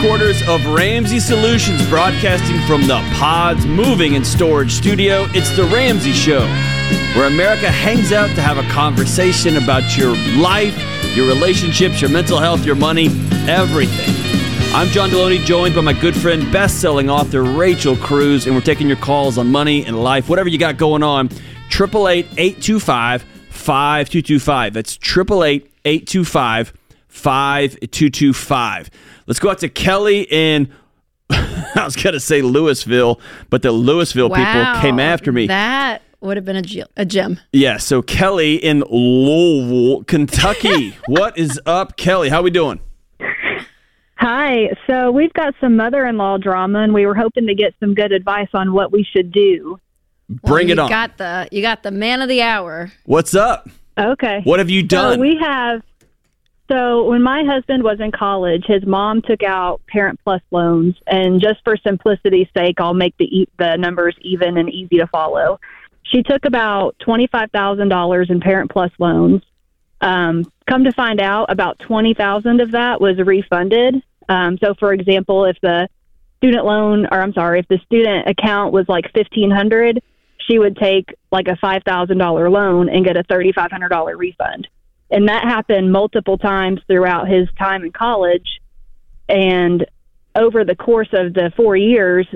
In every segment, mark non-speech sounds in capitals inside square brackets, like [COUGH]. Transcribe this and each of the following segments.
Headquarters of Ramsey Solutions, broadcasting from the Pods Moving and Storage Studio, it's The Ramsey Show, where America hangs out to have a conversation about your life, your relationships, your mental health, your money, everything. I'm John Delony, joined by my good friend, best-selling author Rachel Cruze, and we're taking your calls on money and life, whatever you got going on. 888-825-5225. That's 888-825 5225. Let's go out to Kelly in, [LAUGHS] I was going to say Louisville, but the Louisville Wow, people came after me. That would have been a, ge- a gem. yeah, so Kelly in Louisville, Kentucky. [LAUGHS] what is up, Kelly? How are we doing? Hi. So we've got some mother-in-law drama, and we were hoping to get some good advice on what we should do. Bring Well, it you on. Got the you got the man of the hour. What's up? Okay. What have you done? So we have. So when my husband was in college, his mom took out Parent Plus loans, and just for simplicity's sake, I'll make the e- the numbers even and easy to follow. She took about twenty five thousand dollars in Parent Plus loans. Um, come to find out, about twenty thousand of that was refunded. Um, so, for example, if the student loan, or I'm sorry, if the student account was like fifteen hundred, she would take like a five thousand dollar loan and get a thirty five hundred dollar refund. And that happened multiple times throughout his time in college. And over the course of the four years,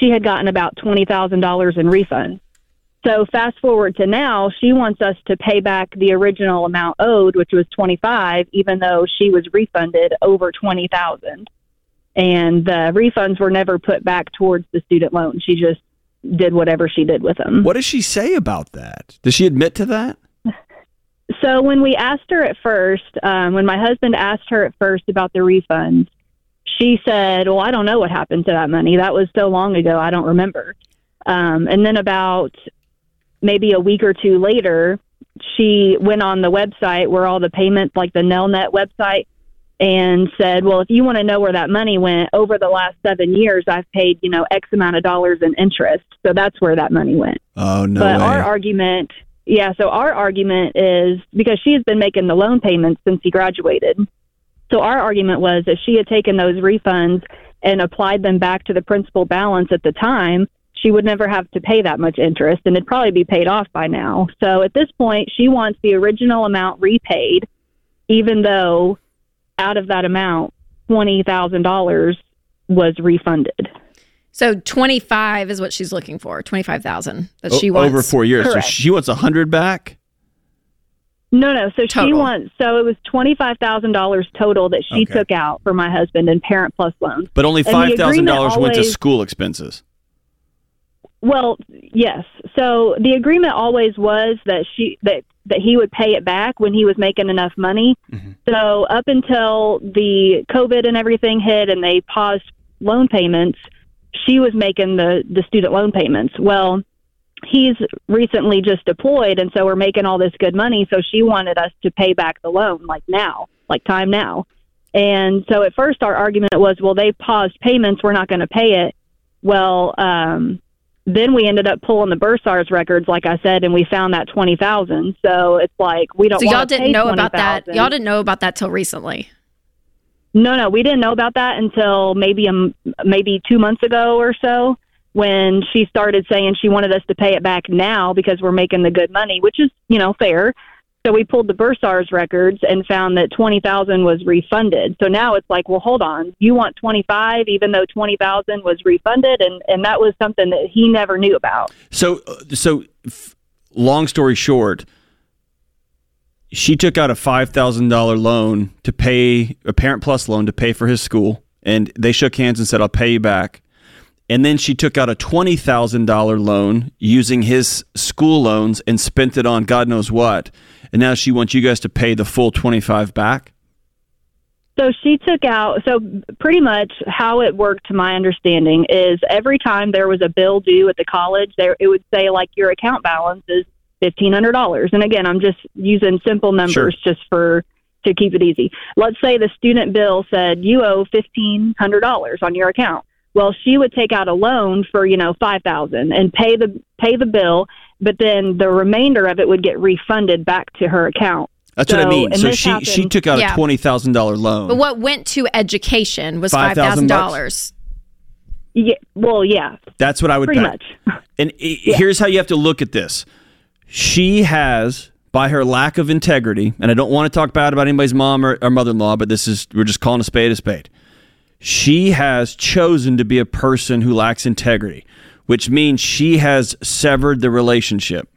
she had gotten about twenty thousand dollars in refunds. So fast forward to now, she wants us to pay back the original amount owed, which was twenty five, even though she was refunded over twenty thousand. And the refunds were never put back towards the student loan. She just did whatever she did with them. what does she say about that? Does she admit to that? So when we asked her at first, um, when my husband asked her at first about the refunds, she said, "Well, I don't know what happened to that money. That was so long ago. I don't remember." Um, and then about maybe a week or two later, she went on the website where all the payments, like the Nelnet website, and said, "Well, if you want to know where that money went over the last seven years, I've paid you know X amount of dollars in interest. So that's where that money went." Oh, no but way. our argument, yeah, so our argument is because she has been making the loan payments since he graduated. So our argument was if she had taken those refunds and applied them back to the principal balance at the time, she would never have to pay that much interest and it'd probably be paid off by now. So at this point, she wants the original amount repaid, even though out of that amount, $20,000 was refunded. So twenty five is what she's looking for. Twenty five thousand that O- she wants. over four years. Correct. So she wants a hundred back. No, no. So she wants. So it was twenty five thousand dollars total that she Okay. took out for my husband in Parent Plus loans. But only five thousand dollars agreement went to school expenses. Well, yes. So the agreement always was that she that that he would pay it back when he was making enough money. Mm-hmm. So up until the COVID and everything hit and they paused loan payments, she was making the the student loan payments. Well, he's recently just deployed and so we're making all this good money so she wanted us to pay back the loan like now, like time now. And so at first our argument was, well, they paused payments, we're not going to pay it. Well, um, then we ended up pulling the Bursars records, like I said, and we found that twenty thousand. So it's like we don't. So y'all didn't know about that. Y'all didn't know about that till recently. No, no, we didn't know about that until maybe um maybe two months ago or so when she started saying she wanted us to pay it back now because we're making the good money, which is you know fair. So we pulled the Bursars records and found that twenty thousand was refunded. So now it's like, well, hold on, you want twenty five, even though twenty thousand was refunded, and and that was something that he never knew about. So, uh, so long story short, she took out a five thousand dollar loan to pay a Parent Plus loan to pay for his school, and they shook hands and said, "I'll pay you back." And then she took out a twenty thousand dollar loan using his school loans and spent it on God knows what. And now she wants you guys to pay the full twenty five back. So she took out, so pretty much how it worked, to my understanding, is every time there was a bill due at the college, there it would say like your account balance is fifteen hundred dollars. And again, I'm just using simple numbers Sure. just for to keep it easy. Let's say the student bill said you owe fifteen hundred dollars on your account. Well, she would take out a loan for you know five thousand and pay the pay the bill, but then the remainder of it would get refunded back to her account. That's what I mean. So she happened- she took out Yeah. a twenty thousand dollar loan. But what went to education was $5,000 five thousand dollars. Yeah, well, yeah, That's what I would pretty pay. much. And [LAUGHS] i here's how you have to look at this. She has, by her lack of integrity, and I don't want to talk bad about anybody's mom or, or mother-in-law, but this is we're just calling a spade a spade. She has chosen to be a person who lacks integrity, which means she has severed the relationship.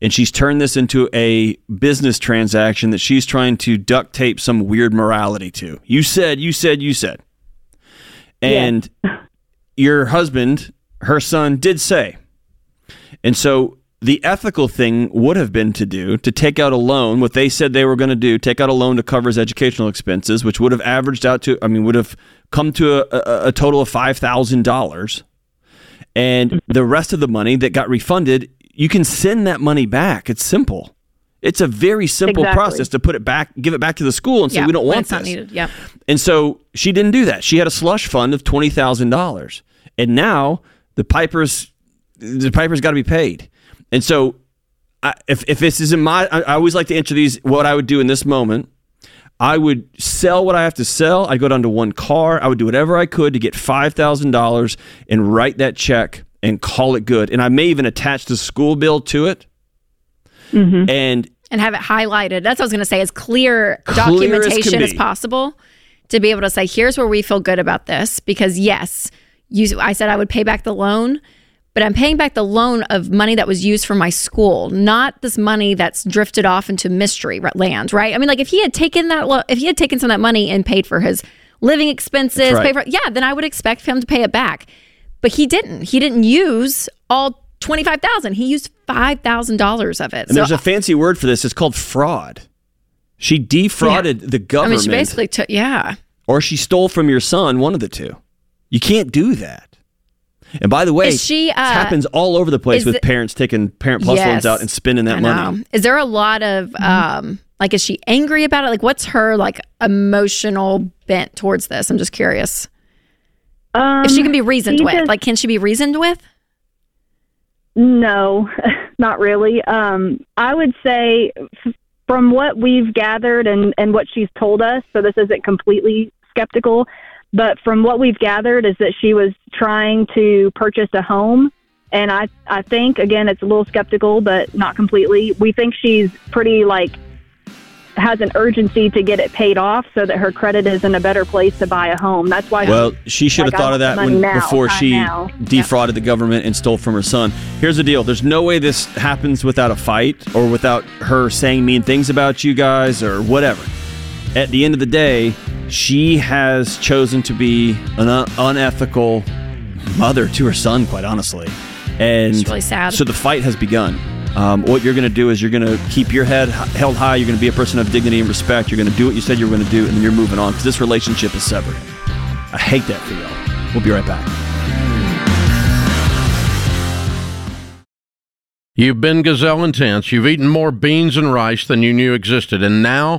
And she's turned this into a business transaction that she's trying to duct tape some weird morality to. You said, you said, you said. And your husband, her son, did say. And so the ethical thing would have been to do to take out a loan, what they said they were going to do, take out a loan to cover his educational expenses, which would have averaged out to, I mean, would have come to a, a, a total of $5,000. And the rest of the money that got refunded, you can send that money back. It's simple. It's a very simple Exactly. process to put it back, give it back to the school and say, yeah, we don't want this. Yep. And so she didn't do that. She had a slush fund of twenty thousand dollars, and now the Pipers, the Pipers got to be paid. And so, I, if if this is in my, I, I always like to answer these. What I would do in this moment, I would sell what I have to sell. I'd go down to one car. I would do whatever I could to get five thousand dollars and write that check and call it good. And I may even attach the school bill to it. Mm-hmm. And and have it highlighted. That's what I was going to say. As clear, Clear documentation can as, possible to be able to say, here's where we feel good about this. Because yes, you, I said I would pay back the loan, but I'm paying back the loan of money that was used for my school, not this money that's drifted off into mystery land. Right? I mean, like if he had taken that, lo- if he had taken some of that money and paid for his living expenses, right. pay for yeah, then I would expect him to pay it back. But he didn't. He didn't use all. Twenty five thousand. He used five thousand dollars of it. And there's a fancy word for this. It's called fraud. She defrauded the government. I mean, she basically took. Yeah, or she stole from your son. One of the two. You can't do that. And by the way, Is she, this uh, happens all over the place with it- parents taking parent plus Yes. loans out and spending that I money. know. Is there a lot of um like is she angry about it? Like what's her like emotional bent towards this? I'm just curious. Um, If she can be reasoned with, just- like can she be reasoned with? No, [LAUGHS] not really. Um, I would say f- from what we've gathered and, and what she's told us, so this isn't completely skeptical, but from what we've gathered is that she was trying to purchase a home. And I, I think, again, it's a little skeptical, but not completely. We think she's pretty, like, has an urgency to get it paid off so that her credit is in a better place to buy a home. That's why Well, she should have Like, I thought of that when, now, before she now. defrauded the government and stole from her son. Here's the deal: there's no way this happens without a fight or without her saying mean things about you guys or whatever. At the end of the day, she has chosen to be an un- unethical mother to her son. Quite honestly, and It's really sad. So the fight has begun. Um, what you're going to do is you're going to keep your head held high. You're going to be a person of dignity and respect. You're going to do what you said you were going to do, and then you're moving on because this relationship is severed. I hate that for y'all. We'll be right back. You've been gazelle intense. You've eaten more beans and rice than you knew existed, and now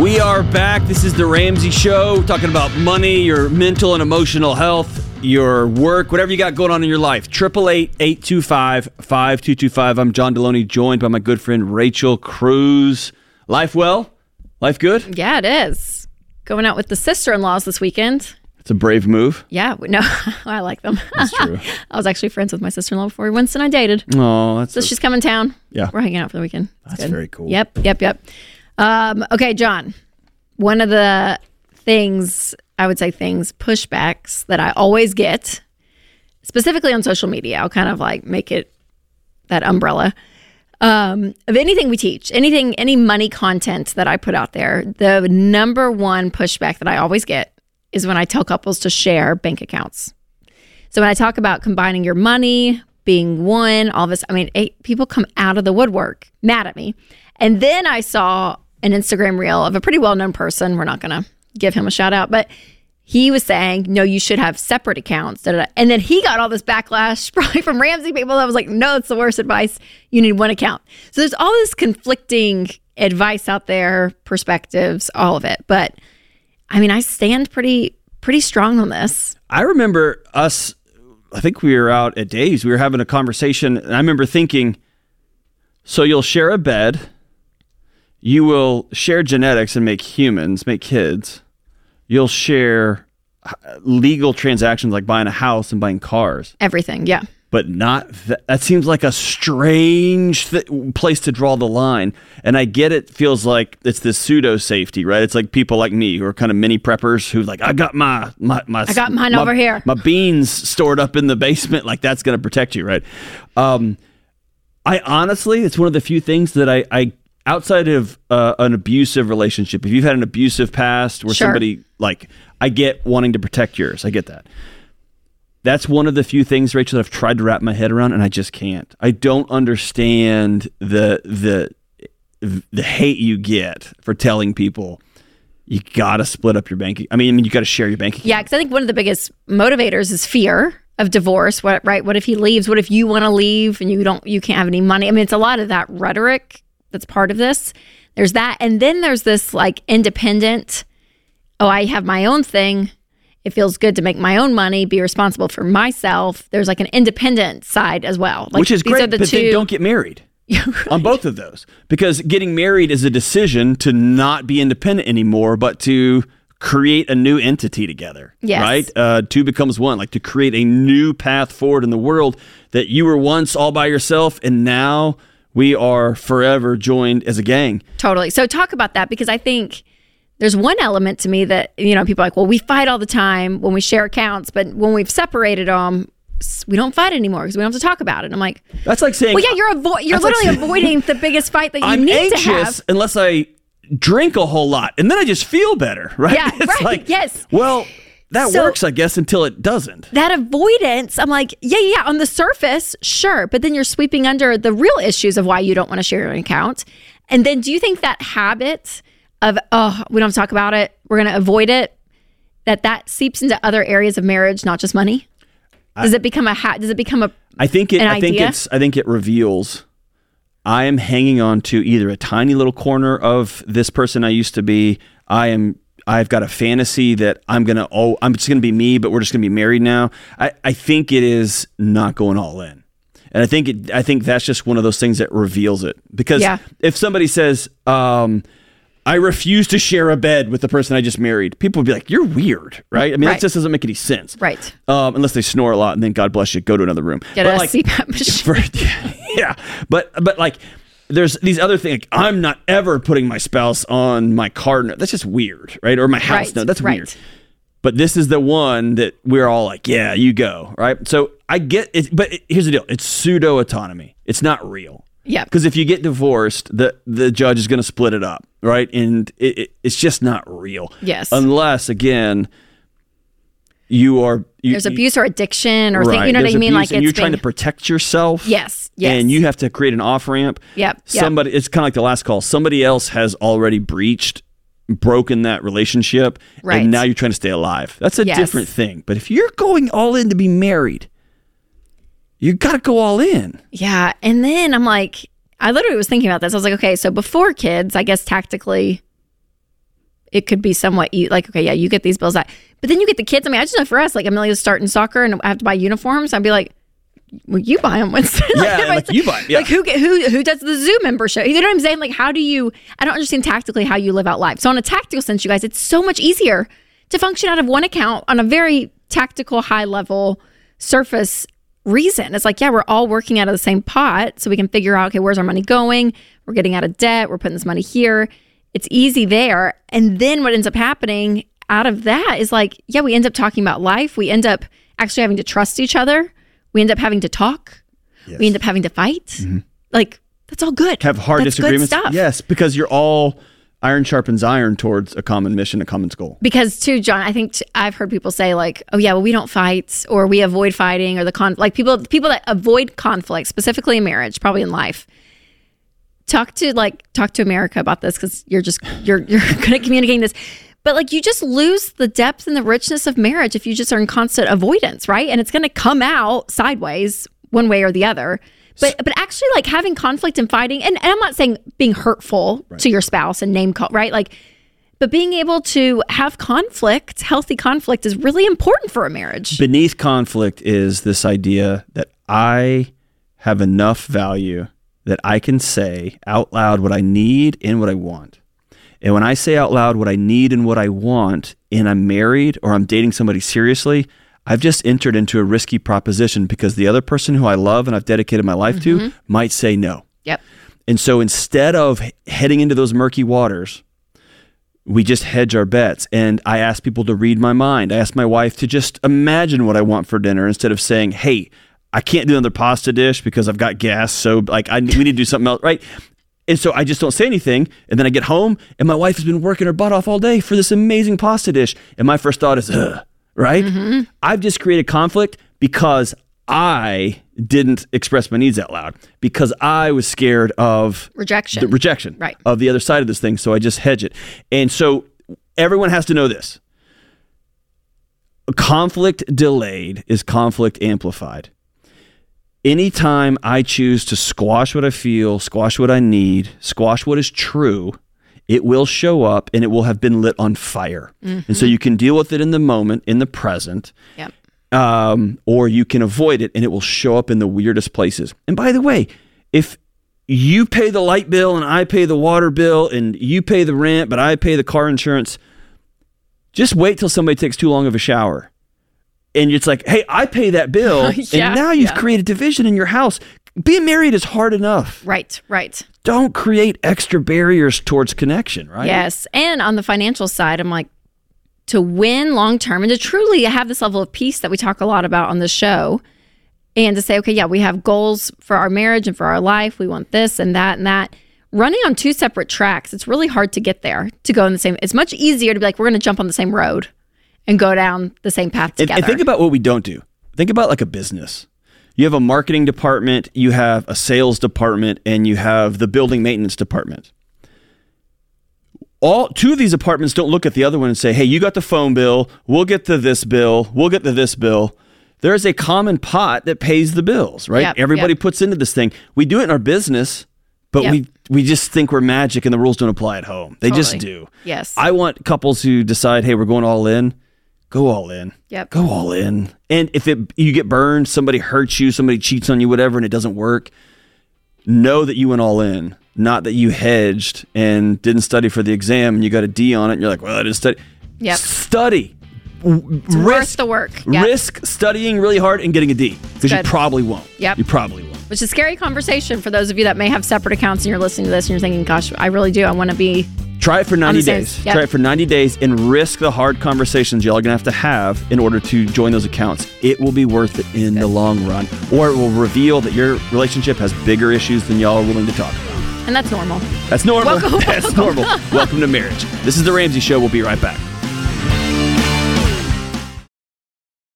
We are back. This is the Ramsey Show, talking about money, your mental and emotional health, your work, whatever you got going on in your life. 888-825-5225. I'm John Delony, joined by my good friend Rachel Cruze. Life well? Life good? Yeah, it is. Going out with the sister in laws this weekend. It's a brave move. Yeah, no, [LAUGHS] I like them. That's true. [LAUGHS] I was actually friends with my sister in law before Winston and I dated. Oh, that's So a- she's coming town. Yeah. We're hanging out for the weekend. It's That's good. very cool. Yep, yep, yep. Um, okay, John. one of the things I would say things pushbacks that I always get, specifically on social media. I'll kind of like make it that umbrella um, of anything we teach, anything, any money content that I put out there. The number one pushback that I always get is when I tell couples to share bank accounts. So when I talk about combining your money, being one, all this, I mean, eight, people come out of the woodwork mad at me. And then I saw an Instagram reel of a pretty well known person. We're not going to give him a shout out, but he was saying, no, you should have separate accounts. Da, da, da. And then he got all this backlash [LAUGHS] probably from Ramsey people that was like, no, it's the worst advice. You need one account. So there's all this conflicting advice out there, perspectives, all of it. But I mean, I stand pretty, pretty strong on this. I remember us, I think we were out at Dave's, we were having a conversation, and I remember thinking, so you'll share a bed, you will share genetics and make humans, make kids you'll share uh, legal transactions like buying a house and buying cars. Everything, yeah. But not th- that seems like a strange th- place to draw the line. And I get it feels like it's this pseudo safety, right? It's like people like me who are kind of mini preppers who like I got my my my I got mine my, over here. My beans stored up in the basement like that's going to protect you, right? Um I honestly, it's one of the few things that I, I outside of uh, an abusive relationship, if you've had an abusive past where Sure. somebody like, I get wanting to protect yours, I get that. That's one of the few things, Rachel, that I've tried to wrap my head around, and I just can't. I don't understand the the the hate you get for telling people you got to split up your bank. I mean, you got to share your bank account. Yeah, because I think one of the biggest motivators is fear of divorce. What right? What if he leaves? What if you want to leave and you don't? You can't have any money. I mean, it's a lot of that rhetoric that's part of this. There's that, and then there's this like independent. Oh, I have my own thing. It feels good to make my own money, be responsible for myself. There's like an independent side as well, like, which is these great. Are the but two, then don't get married [LAUGHS] on both of those because getting married is a decision to not be independent anymore, but to create a new entity together. Yes. Right? Uh, two becomes one, like to create a new path forward in the world that you were once all by yourself and now we are forever joined as a gang. Totally. So talk about that because I think there's one element to me that you know people are like, well, we fight all the time when we share accounts, but when we've separated them, we don't fight anymore because we don't have to talk about it. And I'm like, That's like saying well, yeah, you're avo- you're like literally saying- avoiding the biggest fight that you I'm need to anxious have. unless I drink a whole lot and then I just feel better, right? Yeah, [LAUGHS] it's right, like yes. Well, that So- works, I guess, until it doesn't. That avoidance, I'm like, yeah, yeah, on the surface, sure, but then you're sweeping under the real issues of why you don't want to share your account. And then do you think that habit of oh, we don't talk about it, we're going to avoid it, that that seeps into other areas of marriage, not just money? Does it become a ha- does it become a I think it. I think idea? it's. I think it reveals. I am hanging on to either a tiny little corner of this person I used to be. I am. I've got a fantasy that I'm gonna. Oh, I'm just gonna be me, but we're just gonna be married now. I. I think it is not going all in, and I think it. I think that's just one of those things that reveals it. Because Yeah. if somebody says, um, "I refuse to share a bed with the person I just married," people would be like, "You're weird," right? I mean, Right. that just doesn't make any sense, Right. Um, unless they snore a lot, and then God bless you, go to another room. get But, a like, CPAP machine? for, yeah, but but like there's these other things. Like, I'm not ever putting my spouse on my car note. That's just weird, right? Or my house Right, note. That's right. weird. But this is the one that we're all like, yeah, you go, right? So I get it, but it, here's the deal: it's pseudo autonomy. It's not real. Yeah. Because if you get divorced, the the judge is going to split it up, right? And it, it, it's just not real. Yes. Unless again, you are you, There's abuse or addiction or thing, you know what I mean? Like and you're it's trying to protect yourself. Yes, yes. And you have to create an off ramp. Yep, yep. Somebody. It's kind of like the last call. Somebody else has already breached, broken that relationship, Right. and now you're trying to stay alive. That's a Yes. different thing. But if you're going all in to be married, you got to go all in. Yeah. And then I'm like, I literally was thinking about this. I was like, okay, so before kids, I guess tactically it could be somewhat e- like, okay, yeah, you get these bills out. But then you get the kids. I mean, I just know for us, like Amelia's starting soccer and I have to buy uniforms. I'd be like, well, you buy them Winston. [LAUGHS] Yeah, if I like, say- you buy 'em, yeah. Like who get- who who does the Zoom membership? You know what I'm saying? Like how do you? I don't understand tactically how you live out life. So on a tactical sense, you guys, it's so much easier to function out of one account on a very tactical, high level surface reason. It's like yeah, we're all working out of the same pot, so we can figure out okay, where's our money going? We're getting out of debt. We're putting this money here. It's easy there. And then what ends up happening out of that is like, yeah, we end up talking about life. We end up actually having to trust each other. We end up having to talk. Yes. We end up having to fight. Mm-hmm. Like, that's all good. Have hard That's disagreements. Yes, because you're all iron sharpens iron towards a common mission, a common goal. because too john i think t- i've heard people say like oh yeah well we don't fight or we avoid fighting or the con like people people that avoid conflict specifically in marriage probably in life talk to like talk to america about this because you're just you're you're [LAUGHS] good at communicating this. But like you just lose the depth and the richness of marriage if you just are in constant avoidance right? And it's going to come out sideways one way or the other. But but actually like having conflict and fighting and, and i'm not saying being hurtful to your spouse and name call right? Like but being able to have conflict, healthy conflict, is really important for a marriage. Beneath conflict is this idea that I have enough value that I can say out loud what I need and what I want. And when I say out loud what I need and what I want, and I'm married or I'm dating somebody seriously, I've just entered into a risky proposition because the other person who I love and I've dedicated my life to mm-hmm. might say no. Yep. And so instead of heading into those murky waters, we just hedge our bets. And I ask people to read my mind. I ask my wife to just imagine what I want for dinner instead of saying, hey, I can't do another pasta dish because I've got gas. So like I we need to do something else, right? And so I just don't say anything. And then I get home and my wife has been working her butt off all day for this amazing pasta dish. And my first thought is, Ugh, right? Mm-hmm. I've just created conflict because I didn't express my needs out loud because I was scared of Rejection. the rejection Right. of the other side of this thing. So I just hedge it. And so everyone has to know this conflict delayed is conflict amplified. Anytime I choose to squash what I feel, squash what I need, squash what is true, it will show up and it will have been lit on fire. And so you can deal with it in the moment, in the present, yep. um, or you can avoid it and it will show up in the weirdest places. And by the way, if you pay the light bill and I pay the water bill and you pay the rent, but I pay the car insurance, just wait till somebody takes too long of a shower. And it's like, hey, I pay that bill. [LAUGHS] Yeah, and now you've yeah. created division in your house. Being married is hard enough. Right. Right. Don't create extra barriers towards connection, right? Yes. And on the financial side, I'm like, to win long term and to truly have this level of peace that we talk a lot about on the show, and to say, okay, yeah, we have goals for our marriage and for our life. We want this and that and that. Running on two separate tracks, it's really hard to get there to go in the same. It's much easier to be like, we're going to jump on the same road and go down the same path together. and think about what we don't do. Think about like a business. You have a marketing department, you have a sales department, and you have the building maintenance department. All two of these departments don't look at the other one and say, "Hey, you got the phone bill. We'll get to this bill. We'll get to this bill." There is a common pot that pays the bills, right? Yep, Everybody yep. puts into this thing. We do it in our business, but Yep. we we just think we're magic and the rules don't apply at home. They just do. Yes. I want couples who decide, "Hey, we're going all in." Go all in. Yep. Go all in. And if it you get burned, somebody hurts you, somebody cheats on you, whatever, and it doesn't work, know that you went all in, not that you hedged and didn't study for the exam and you got a D on it and you're like, well, I didn't study. Yep. Study. It's worth the work. Yep. Risk studying really hard and getting a D because you probably won't. Yep. You probably won't. Which is a scary conversation for those of you that may have separate accounts and you're listening to this and you're thinking, gosh, I really do. I want to be Try it for 90 days. yep. Try it for 90 days and risk the hard conversations y'all are going to have to have in order to join those accounts. It will be worth it in the long run. Or it will reveal that your relationship has bigger issues than y'all are willing to talk about. and that's normal. That's normal. Welcome- [LAUGHS] That's normal. Welcome to marriage. This is The Ramsey Show. We'll be right back.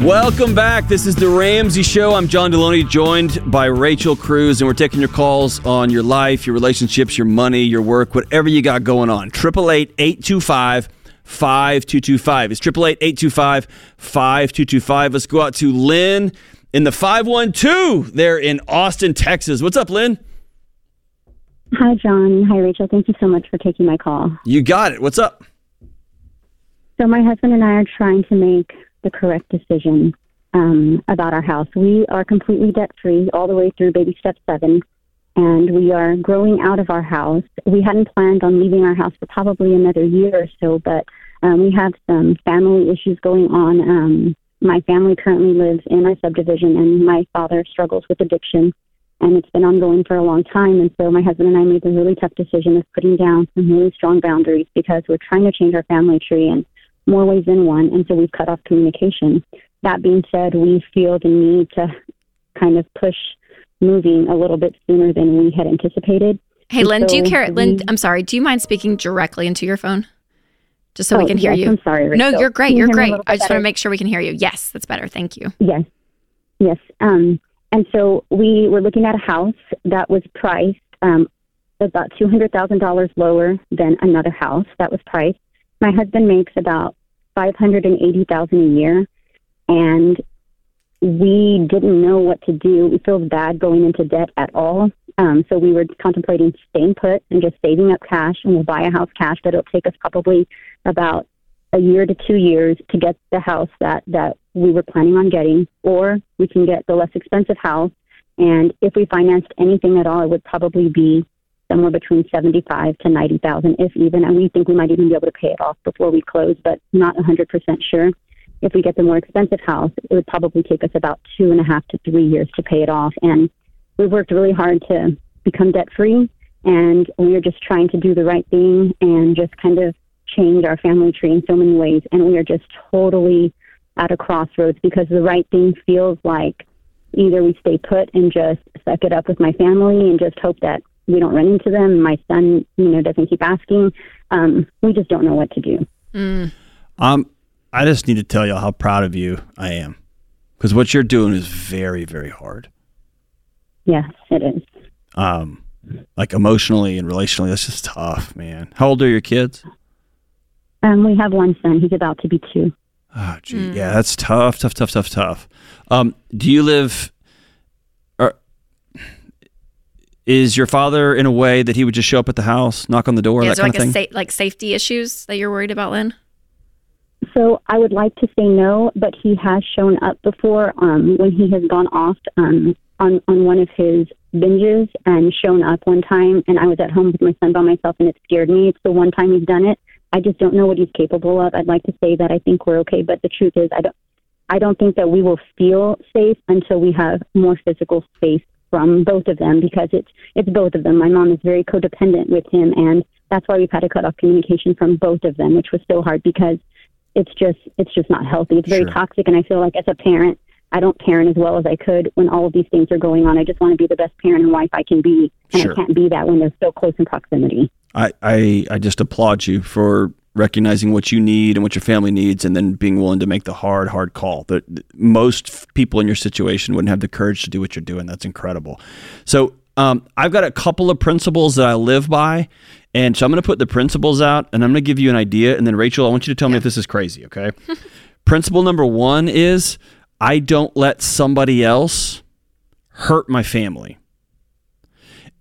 Welcome back. This is The Ramsey Show. I'm John Delony, joined by Rachel Cruze, and we're taking your calls on your life, your relationships, your money, your work, whatever you got going on. 888 825 5225. It's 888 825 5225. Let's go out to Lynn in the 512 there in Austin, Texas. What's up, Lynn? Hi, John. Hi, Rachel. Thank you so much for taking my call. You got it. What's up? So, my husband and I are trying to make the correct decision um, about our house. We are completely debt free all the way through baby step seven, and we are growing out of our house. We hadn't planned on leaving our house for probably another year or so, but um, we have some family issues going on. Um, my family currently lives in our subdivision, and my father struggles with addiction and it's been ongoing for a long time. And so my husband and I made the really tough decision of putting down some really strong boundaries because we're trying to change our family tree in more ways than one. And so we've cut off communication. That being said, we feel the need to kind of push moving a little bit sooner than we had anticipated. Hey, Lynn, so do you care? We, Lynn, I'm sorry. Do you mind speaking directly into your phone? Just so oh, we can hear yes, you. I'm sorry. Rachel. No, you're great. You're great. I just better? want to make sure we can hear you. Yes, that's better. Thank you. Yes. Yes. Um, and so we were looking at a house that was priced um, about two hundred thousand dollars lower than another house that was priced. My husband makes about five hundred and eighty thousand a year, and we didn't know what to do. We felt bad going into debt at all. Um, so we were contemplating staying put and just saving up cash, and we'll buy a house cash. But it'll take us probably about a year to two years to get the house that that we were planning on getting, or we can get the less expensive house. And if we financed anything at all, it would probably be somewhere between seventy-five to ninety thousand, if even. And we think we might even be able to pay it off before we close, but not a hundred percent sure. If we get the more expensive house, it would probably take us about two and a half to three years to pay it off. And we've worked really hard to become debt free, and we are just trying to do the right thing and just kind of change our family tree in so many ways. And we are just totally at a crossroads because the right thing feels like either we stay put and just suck it up with my family and just hope that we don't run into them. My son, you know, doesn't keep asking. Um, we just don't know what to do. Mm. Um, I just need to tell y'all how proud of you I am because what you're doing is very, very hard. Yes, it is. Um, like emotionally and relationally, that's just tough, man. How old are your kids? Um, we have one son. He's about to be two. Oh, gee, mm. yeah, that's tough, tough, tough, tough, tough. Um, do you live? Or is your father in a way that he would just show up at the house, knock on the door, yeah, that kind like of thing? Sa- like safety issues that you're worried about, Lynn? So I would like to say no, but he has shown up before um, when he has gone off um, on on one of his binges and shown up one time, and I was at home with my son by myself, and it scared me. It's the one time he's done it, I just don't know what he's capable of. I'd like to say that I think we're okay, but the truth is, I don't. I don't think that we will feel safe until we have more physical space from both of them because it's it's both of them. My mom is very codependent with him, and that's why we've had to cut off communication from both of them, which was so hard because it's just it's just not healthy. It's very sure. toxic, and I feel like as a parent, I don't parent as well as I could when all of these things are going on. I just want to be the best parent and wife I can be, and sure. I can't be that when they're so close in proximity. I, I, I just applaud you for recognizing what you need and what your family needs and then being willing to make the hard hard call. That most people in your situation wouldn't have the courage to do what you're doing. That's incredible. So um, i've got a couple of principles that i live by and so i'm going to put the principles out and i'm going to give you an idea and then rachel i want you to tell me if this is crazy okay? [LAUGHS] Principle number one is i don't let somebody else hurt my family.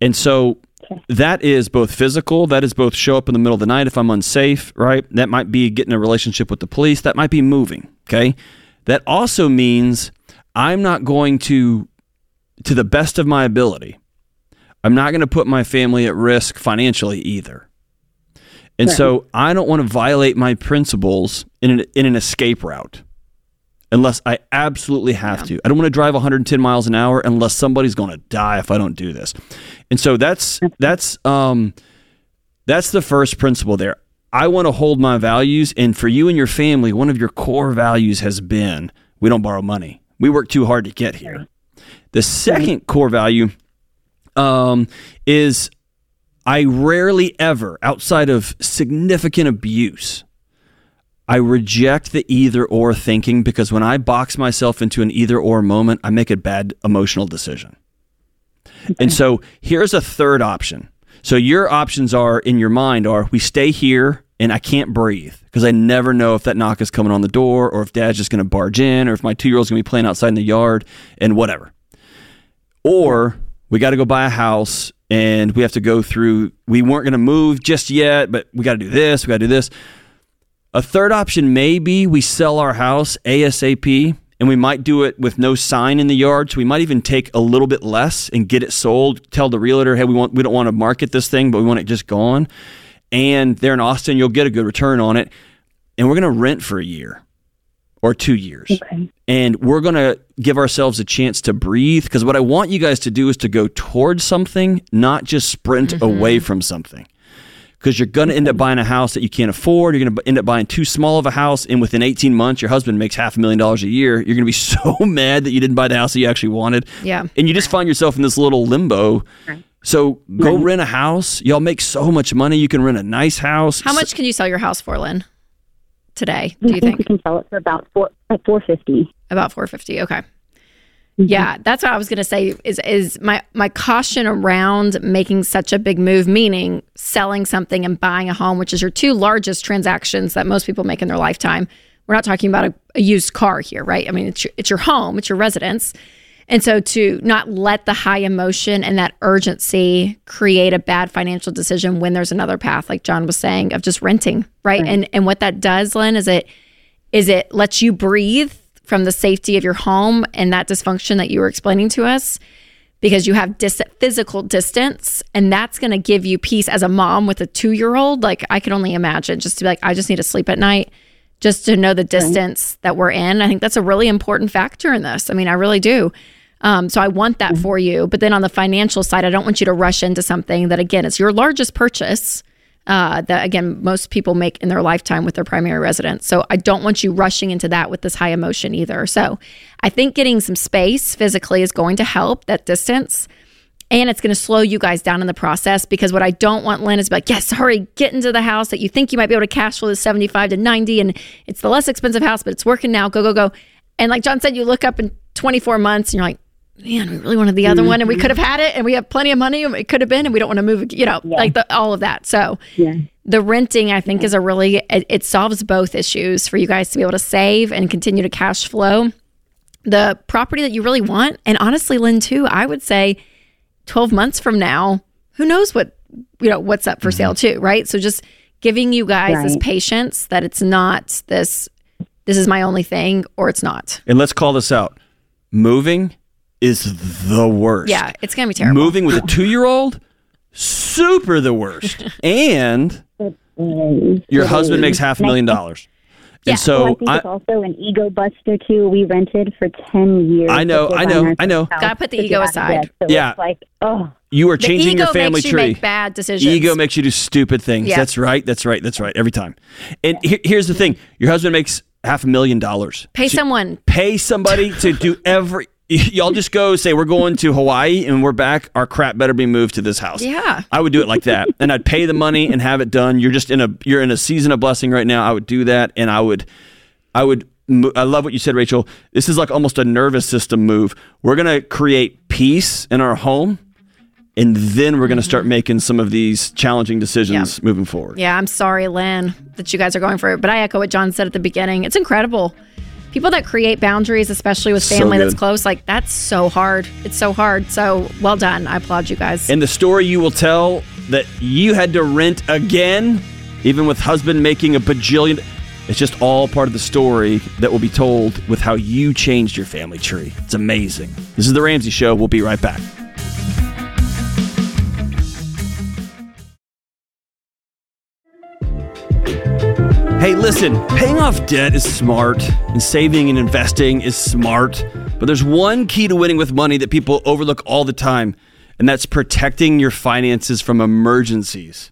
And so that is both physical. That is both show up in the middle of the night if I'm unsafe, right? That might be getting a relationship with the police. That might be moving, okay? That also means I'm not going to, to the best of my ability, I'm not going to put my family at risk financially either. And right. so I don't want to violate my principles in an, in an escape route unless I absolutely have yeah. to. I don't want to drive 110 miles an hour unless somebody's going to die if I don't do this. And so that's that's um that's the first principle there. I want to hold my values and for you and your family, one of your core values has been we don't borrow money. We work too hard to get here. The second core value um, is I rarely ever, outside of significant abuse, I reject the either or thinking because when I box myself into an either or moment, I make a bad emotional decision. And so here's a third option. So your options are in your mind are we stay here and I can't breathe because I never know if that knock is coming on the door or if dad's just going to barge in or if my two year old's going to be playing outside in the yard and whatever. Or we got to go buy a house and we have to go through. We weren't going to move just yet, but we got to do this. We got to do this. A third option may be we sell our house ASAP and we might do it with no sign in the yard. So we might even take a little bit less and get it sold. Tell the realtor, hey, we want we don't want to market this thing, but we want it just gone. And there in Austin, you'll get a good return on it. And we're going to rent for a year or two years. Okay. And we're going to give ourselves a chance to breathe because what I want you guys to do is to go towards something, not just sprint mm-hmm. away from something. Because you're going to end up buying a house that you can't afford. You're going to end up buying too small of a house. And within 18 months, your husband makes half a million dollars a year. You're going to be [LAUGHS] so mad that you didn't buy the house that you actually wanted. Yeah. And you just find yourself in this little limbo. Right. So go rent a house. Y'all make so much money. You can rent a nice house. How much can you sell your house for, Lynn? Today, We do you think we think? can sell it for about four, like four fifty. About 450. Okay. Mm-hmm. Yeah, that's what I was going to say is is my my caution around making such a big move meaning selling something and buying a home which is your two largest transactions that most people make in their lifetime. We're not talking about a, a used car here, right? I mean, it's your, it's your home, it's your residence. And so to not let the high emotion and that urgency create a bad financial decision when there's another path like John was saying of just renting, right? And and what that does, Lynn, is it is it lets you breathe from the safety of your home and that dysfunction that you were explaining to us because you have dis- physical distance and that's going to give you peace as a mom with a 2-year-old like I can only imagine just to be like I just need to sleep at night just to know the distance that we're in. I think that's a really important factor in this. I mean I really do. Um, so I want that for you. But then on the financial side I don't want you to rush into something that again is your largest purchase uh, that again most people make in their lifetime with their primary residence. So I don't want you rushing into that with this high emotion either. So I think getting some space physically is going to help that distance. And it's going to slow you guys down in the process because what I don't want, Lynn, is like, yes, hurry, get into the house that you think you might be able to cash flow the 75 to 90. And it's the less expensive house, but it's working now. Go, go, go. And like John said, you look up in 24 months and you're like, man, we really wanted the other one and we mm-hmm. could have had it and we have plenty of money and it could have been and we don't want to move, you know, like the, all of that. So Yeah. the renting, I think, is a really, it, it solves both issues for you guys to be able to save and continue to cash flow the property that you really want. And honestly, Lynn, too, I would say 12 months from now, who knows what, you know, what's up for mm-hmm. sale too, right? So just giving you guys this patience that it's not this, this is my only thing or it's not. And let's call this out. Moving is the worst. Yeah, it's going to be terrible. Moving with a two year old, super the worst. [LAUGHS] and your husband makes half a million dollars. Yeah. And So I so think I, it's also an ego buster too. We rented for ten years. I know, I know, I know. house Gotta put the ego get out of aside. debt. So Yeah. it's like, oh, you are changing ego your family makes you tree. make bad decisions. Ego makes you do stupid things. Yeah. That's right. That's right. That's right. Every time. And he- here's the thing: your husband makes half a million dollars. Pay So someone. Pay somebody to do every. [LAUGHS] Y'all just go say we're going to Hawaii and we're back. Our crap better be moved to this house. Yeah. I would do it like that, and I'd pay the money and have it done. You're just in a you're in a season of blessing right now. I would do that, and I would, I would. I love what you said, Rachel. This is like almost a nervous system move. We're gonna create peace in our home, and then we're gonna mm-hmm. start making some of these challenging decisions moving forward. Yeah, I'm sorry, Lynn, that you guys are going for it. But I echo what John said at the beginning. It's incredible. People that create boundaries, especially with So family that's close, like that's so hard. It's so hard. So well done. I applaud you guys. And the story you will tell that you had to rent again, even with husband making a bajillion. It's just all part of the story that will be told with how you changed your family tree. It's amazing. This is The Ramsey Show. We'll be right back. Hey, listen, paying off debt is smart, and saving and investing is smart. But there's one key to winning with money that people overlook all the time, and that's protecting your finances from emergencies.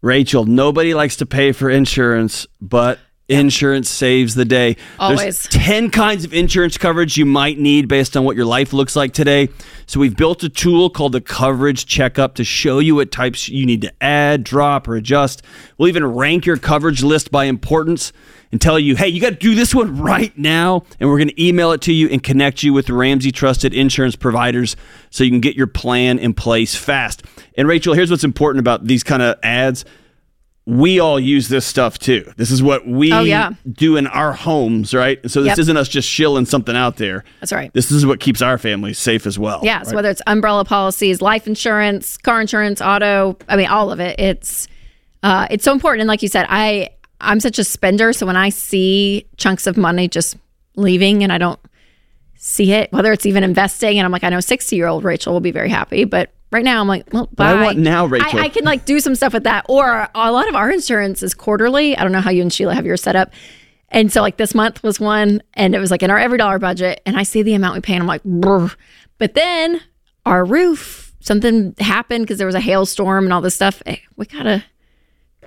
Rachel, nobody likes to pay for insurance, but insurance saves the day. Always. There's 10 kinds of insurance coverage you might need based on what your life looks like today. So we've built a tool called the Coverage Checkup to show you what types you need to add, drop, or adjust. We'll even rank your coverage list by importance and tell you, hey, you got to do this one right now. And we're going to email it to you and connect you with Ramsey trusted insurance providers so you can get your plan in place fast. And Rachel, here's what's important about these kind of ads we all use this stuff too. This is what we Oh, yeah. do in our homes, right? So this Yep. isn't us just shilling something out there. That's right. This is what keeps our families safe as well. Yeah, so right? whether it's umbrella policies, life insurance, car insurance, auto, I mean all of it. It's uh it's so important and like you said, I I'm such a spender, so when I see chunks of money just leaving and I don't see it, whether it's even investing and I'm like I know 60-year-old Rachel will be very happy, but right now I'm like, well, But I want now, Rachel. I, I can like do some stuff with that. Or a lot of our insurance is quarterly. I don't know how you and Sheila have your set up. And so like this month was one and it was like in our EveryDollar budget. And I see the amount we pay and I'm like, Brr. but then our roof, something happened because there was a hailstorm and all this stuff. Hey, we gotta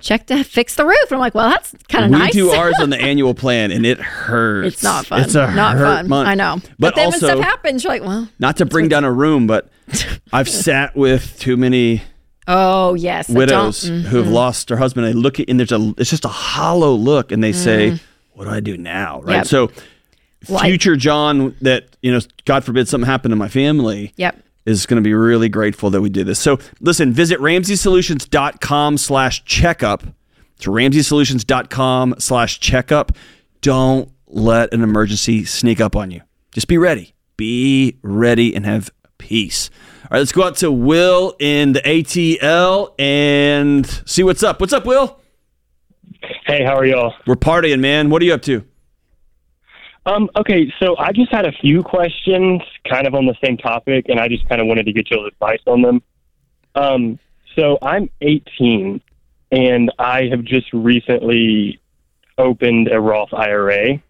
check to fix the roof. And I'm like, well, that's kind of nice. we nice. do [LAUGHS] ours on the annual plan, and it hurts. it's not fun. It's a not hurt fun. month. I know. But, But, then also, when stuff happens, you're like, well, not to bring down a room, but [LAUGHS] I've sat with too many oh yes, widows don't- who have lost their husband. They look at and there's a it's just a hollow look, and they Mm. say, "What do I do now?" Right. Yep. So, Well, I- future John, that you know, God forbid something happened to my family. Yep. Is going to be really grateful that we did this. So listen, visit ramseysolutions.com slash checkup. It's ramseysolutions.com slash checkup. Don't let an emergency sneak up on you. Just be ready. Be ready and have peace. All right, let's go out to Will in the ATL and see what's up. What's up, Will? Hey, how are y'all? We're partying, man. What are you up to? Um, okay, so I just had a few questions kind of on the same topic, and I just kind of wanted to get y'all's advice on them. Um, so I'm 18, and I have just recently opened a Roth IRA.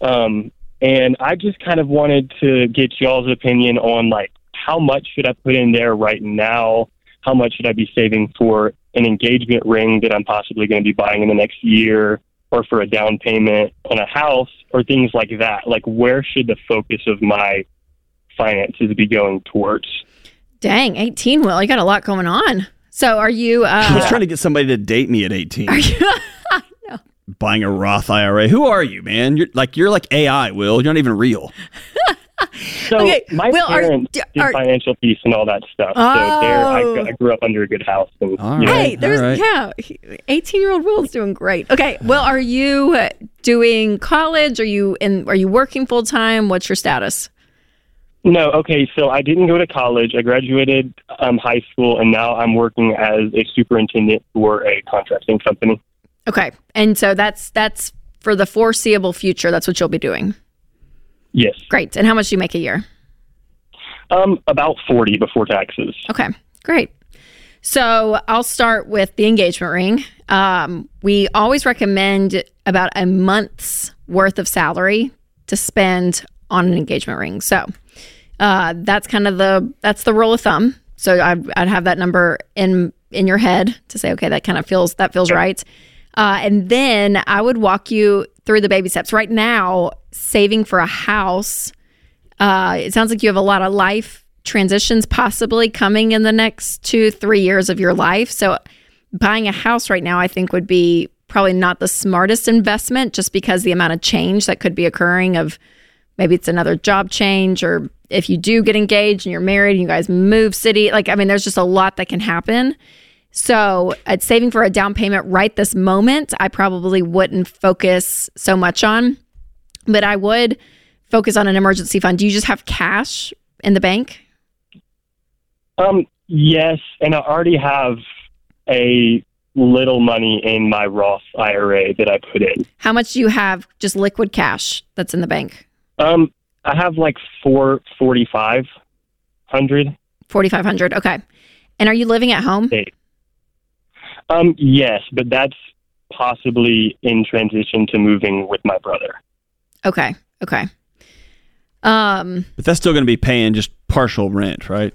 Um, and I just kind of wanted to get y'all's opinion on like how much should I put in there right now? How much should I be saving for an engagement ring that I'm possibly going to be buying in the next year? Or for a down payment on a house or things like that. Like, where should the focus of my finances be going towards? Dang, 18, Will, you got a lot going on. So are you, I uh, was trying to get somebody to date me at 18. are you, [LAUGHS] I know. Buying a Roth IRA. Who are you, man? You're like you're like AI, Will. You're not even real. [LAUGHS] [LAUGHS] So, Okay, my Will, are- parents d- did are- financial peace and all that stuff. So, there, I, Oh. I grew up under a good house. And, All you know, right. Hey, there's all right. yeah, eighteen year old Will's doing great. Okay, well, are you uh, doing college? Are you in? Are you working full time? What's your status? No, okay. So I didn't go to college. I graduated um, high school, and now I'm working as a superintendent for a contracting company. Okay, and so that's that's for the foreseeable future. That's what you'll be doing. Yes, Great. And how much do you make a year? um, about forty before taxes. Okay, great. So I'll start with the engagement ring. Um, we always recommend about a month's worth of salary to spend on an engagement ring. So uh, that's kind of the that's the rule of thumb. So I'd, I'd have that number in in your head to say, okay, that kind of feels that feels right. Uh, and then I would walk you through the baby steps. Right now, saving for a house uh, it sounds like you have a lot of life transitions possibly coming in the next two, three years of your life. So, buying a house right now, I think, would be probably not the smartest investment just because the amount of change that could be occurring of maybe it's another job change or if you do get engaged and you're married and you guys move city like i mean there's just a lot that can happen so at saving for a down payment right this moment i probably wouldn't focus so much on but i would focus on an emergency fund do you just have cash in the bank Um, yes, and I already have a little money in my Roth IRA that I put in. how much do you have just liquid cash that's in the bank Um, I have like four forty five hundred. 4500 okay and are you living at home Um, yes, but that's possibly in transition to moving with my brother. Okay okay um But that's still going to be paying just partial rent, right?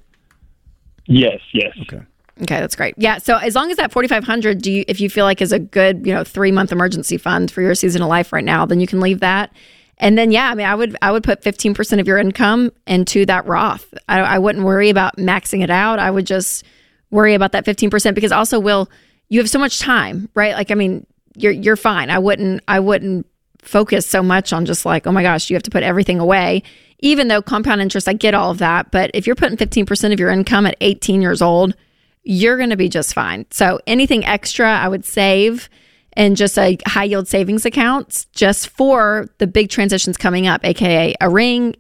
Yes, yes. Okay. Okay, that's great. Yeah, so as long as that 4500 do you if you feel like is a good, you know, 3 month emergency fund for your season of life right now, then you can leave that. And then yeah, I mean I would I would put 15% of your income into that Roth. I I wouldn't worry about maxing it out. I would just worry about that 15% because also will you have so much time, right? Like I mean, you're you're fine. I wouldn't I wouldn't focus so much on just like, oh my gosh, you have to put everything away. Even though compound interest, I get all of that, but if you're putting 15% of your income at 18 years old, you're going to be just fine. So anything extra, I would save in just a high yield savings accounts just for the big transitions coming up, aka a ring,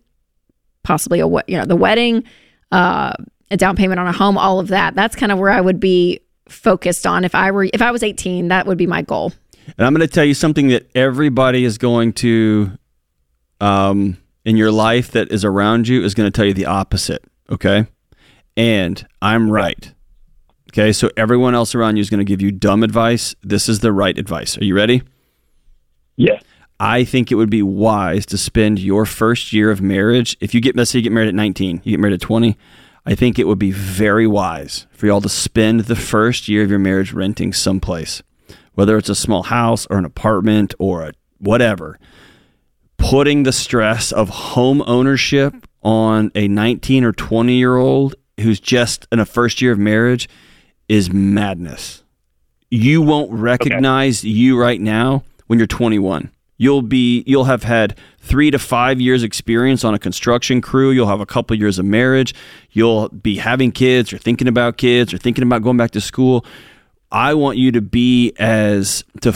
possibly a you know the wedding, uh, a down payment on a home, all of that. That's kind of where I would be focused on if I were if I was 18. That would be my goal. And I'm going to tell you something that everybody is going to, um, in your life that is around you, is going to tell you the opposite. Okay. And I'm right. Okay. So everyone else around you is going to give you dumb advice. This is the right advice. Are you ready? Yeah. I think it would be wise to spend your first year of marriage. If you get, let's say you get married at 19, you get married at 20. I think it would be very wise for y'all to spend the first year of your marriage renting someplace whether it's a small house or an apartment or a whatever, putting the stress of home ownership on a 19 or 20 year old who's just in a first year of marriage is madness. You won't recognize okay. you right now when you're 21. You'll be you'll have had 3 to 5 years experience on a construction crew, you'll have a couple years of marriage, you'll be having kids or thinking about kids or thinking about going back to school I want you to be as to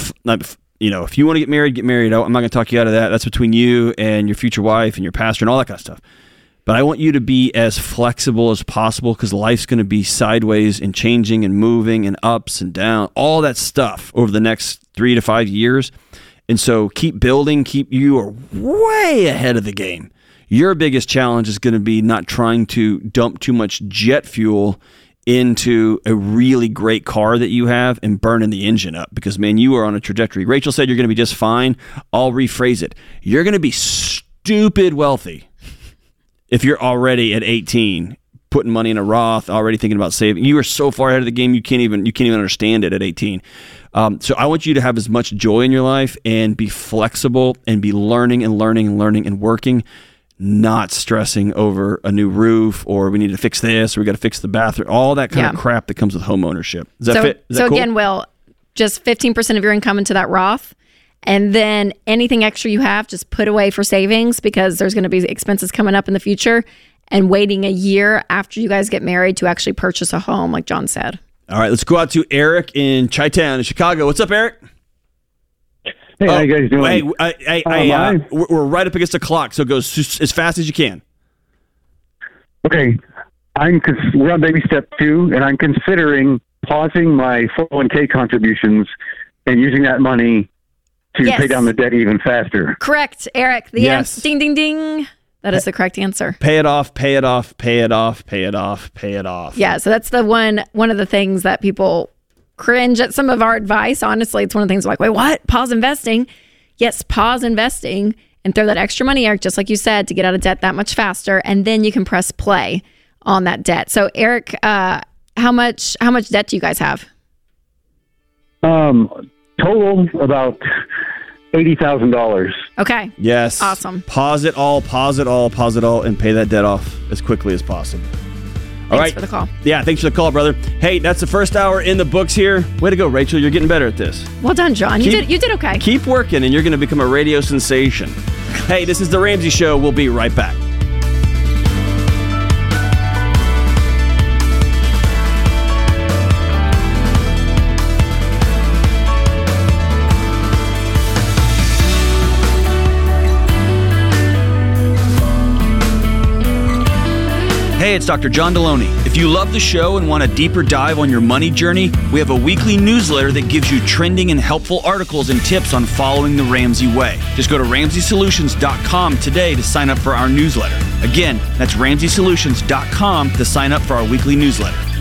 you know if you want to get married, get married. I'm not going to talk you out of that. That's between you and your future wife and your pastor and all that kind of stuff. But I want you to be as flexible as possible because life's going to be sideways and changing and moving and ups and down, all that stuff over the next three to five years. And so keep building, keep you are way ahead of the game. Your biggest challenge is going to be not trying to dump too much jet fuel into a really great car that you have and burning the engine up because man you are on a trajectory. Rachel said you're going to be just fine. I'll rephrase it. You're going to be stupid wealthy if you're already at 18 putting money in a roth already thinking about saving. You are so far ahead of the game you can't even you can't even understand it at 18 um, so i want you to have as much joy in your life and be flexible and be learning and learning and learning and working not stressing over a new roof or we need to fix this or we got to fix the bathroom, all that kind yeah. of crap that comes with home ownership. Does that so, fit? Is so cool? again, Will, just 15% of your income into that Roth. And then anything extra you have, just put away for savings because there's going to be expenses coming up in the future and waiting a year after you guys get married to actually purchase a home, like John said. All right, let's go out to Eric in Chi Town in Chicago. What's up, Eric? Hey, oh, how you guys doing? Hey, I, I, I, uh, we're right up against the clock, so go as fast as you can. Okay, I'm we're on baby step two, and I'm considering pausing my 401k contributions and using that money to yes. pay down the debt even faster. Correct, Eric. The yes. ding, ding, ding. That is the correct answer. Pay it off, pay it off, pay it off, pay it off, pay it off. Yeah, so that's the one one of the things that people cringe at some of our advice. Honestly, it's one of the things like, wait, what? Pause investing. Yes, pause investing and throw that extra money, Eric, just like you said, to get out of debt that much faster. And then you can press play on that debt. So, Eric, uh, how much how much debt do you guys have? Um, total about eighty thousand dollars. Okay. Yes. Awesome. Pause it all. Pause it all. Pause it all, and pay that debt off as quickly as possible. All thanks for the call. Yeah, thanks for the call, brother. Hey, that's the first hour in the books here. Way to go, Rachel. You're getting better at this. Well done, John. Keep, you did you did okay. Keep working and you're going to become a radio sensation. hey, this is the Ramsey show. We'll be right back. Hey, it's Dr. John Delony. If you love the show and want a deeper dive on your money journey, we have a weekly newsletter that gives you trending and helpful articles and tips on following the Ramsey way. Just go to RamseySolutions.com today to sign up for our newsletter. Again, that's RamseySolutions.com to sign up for our weekly newsletter.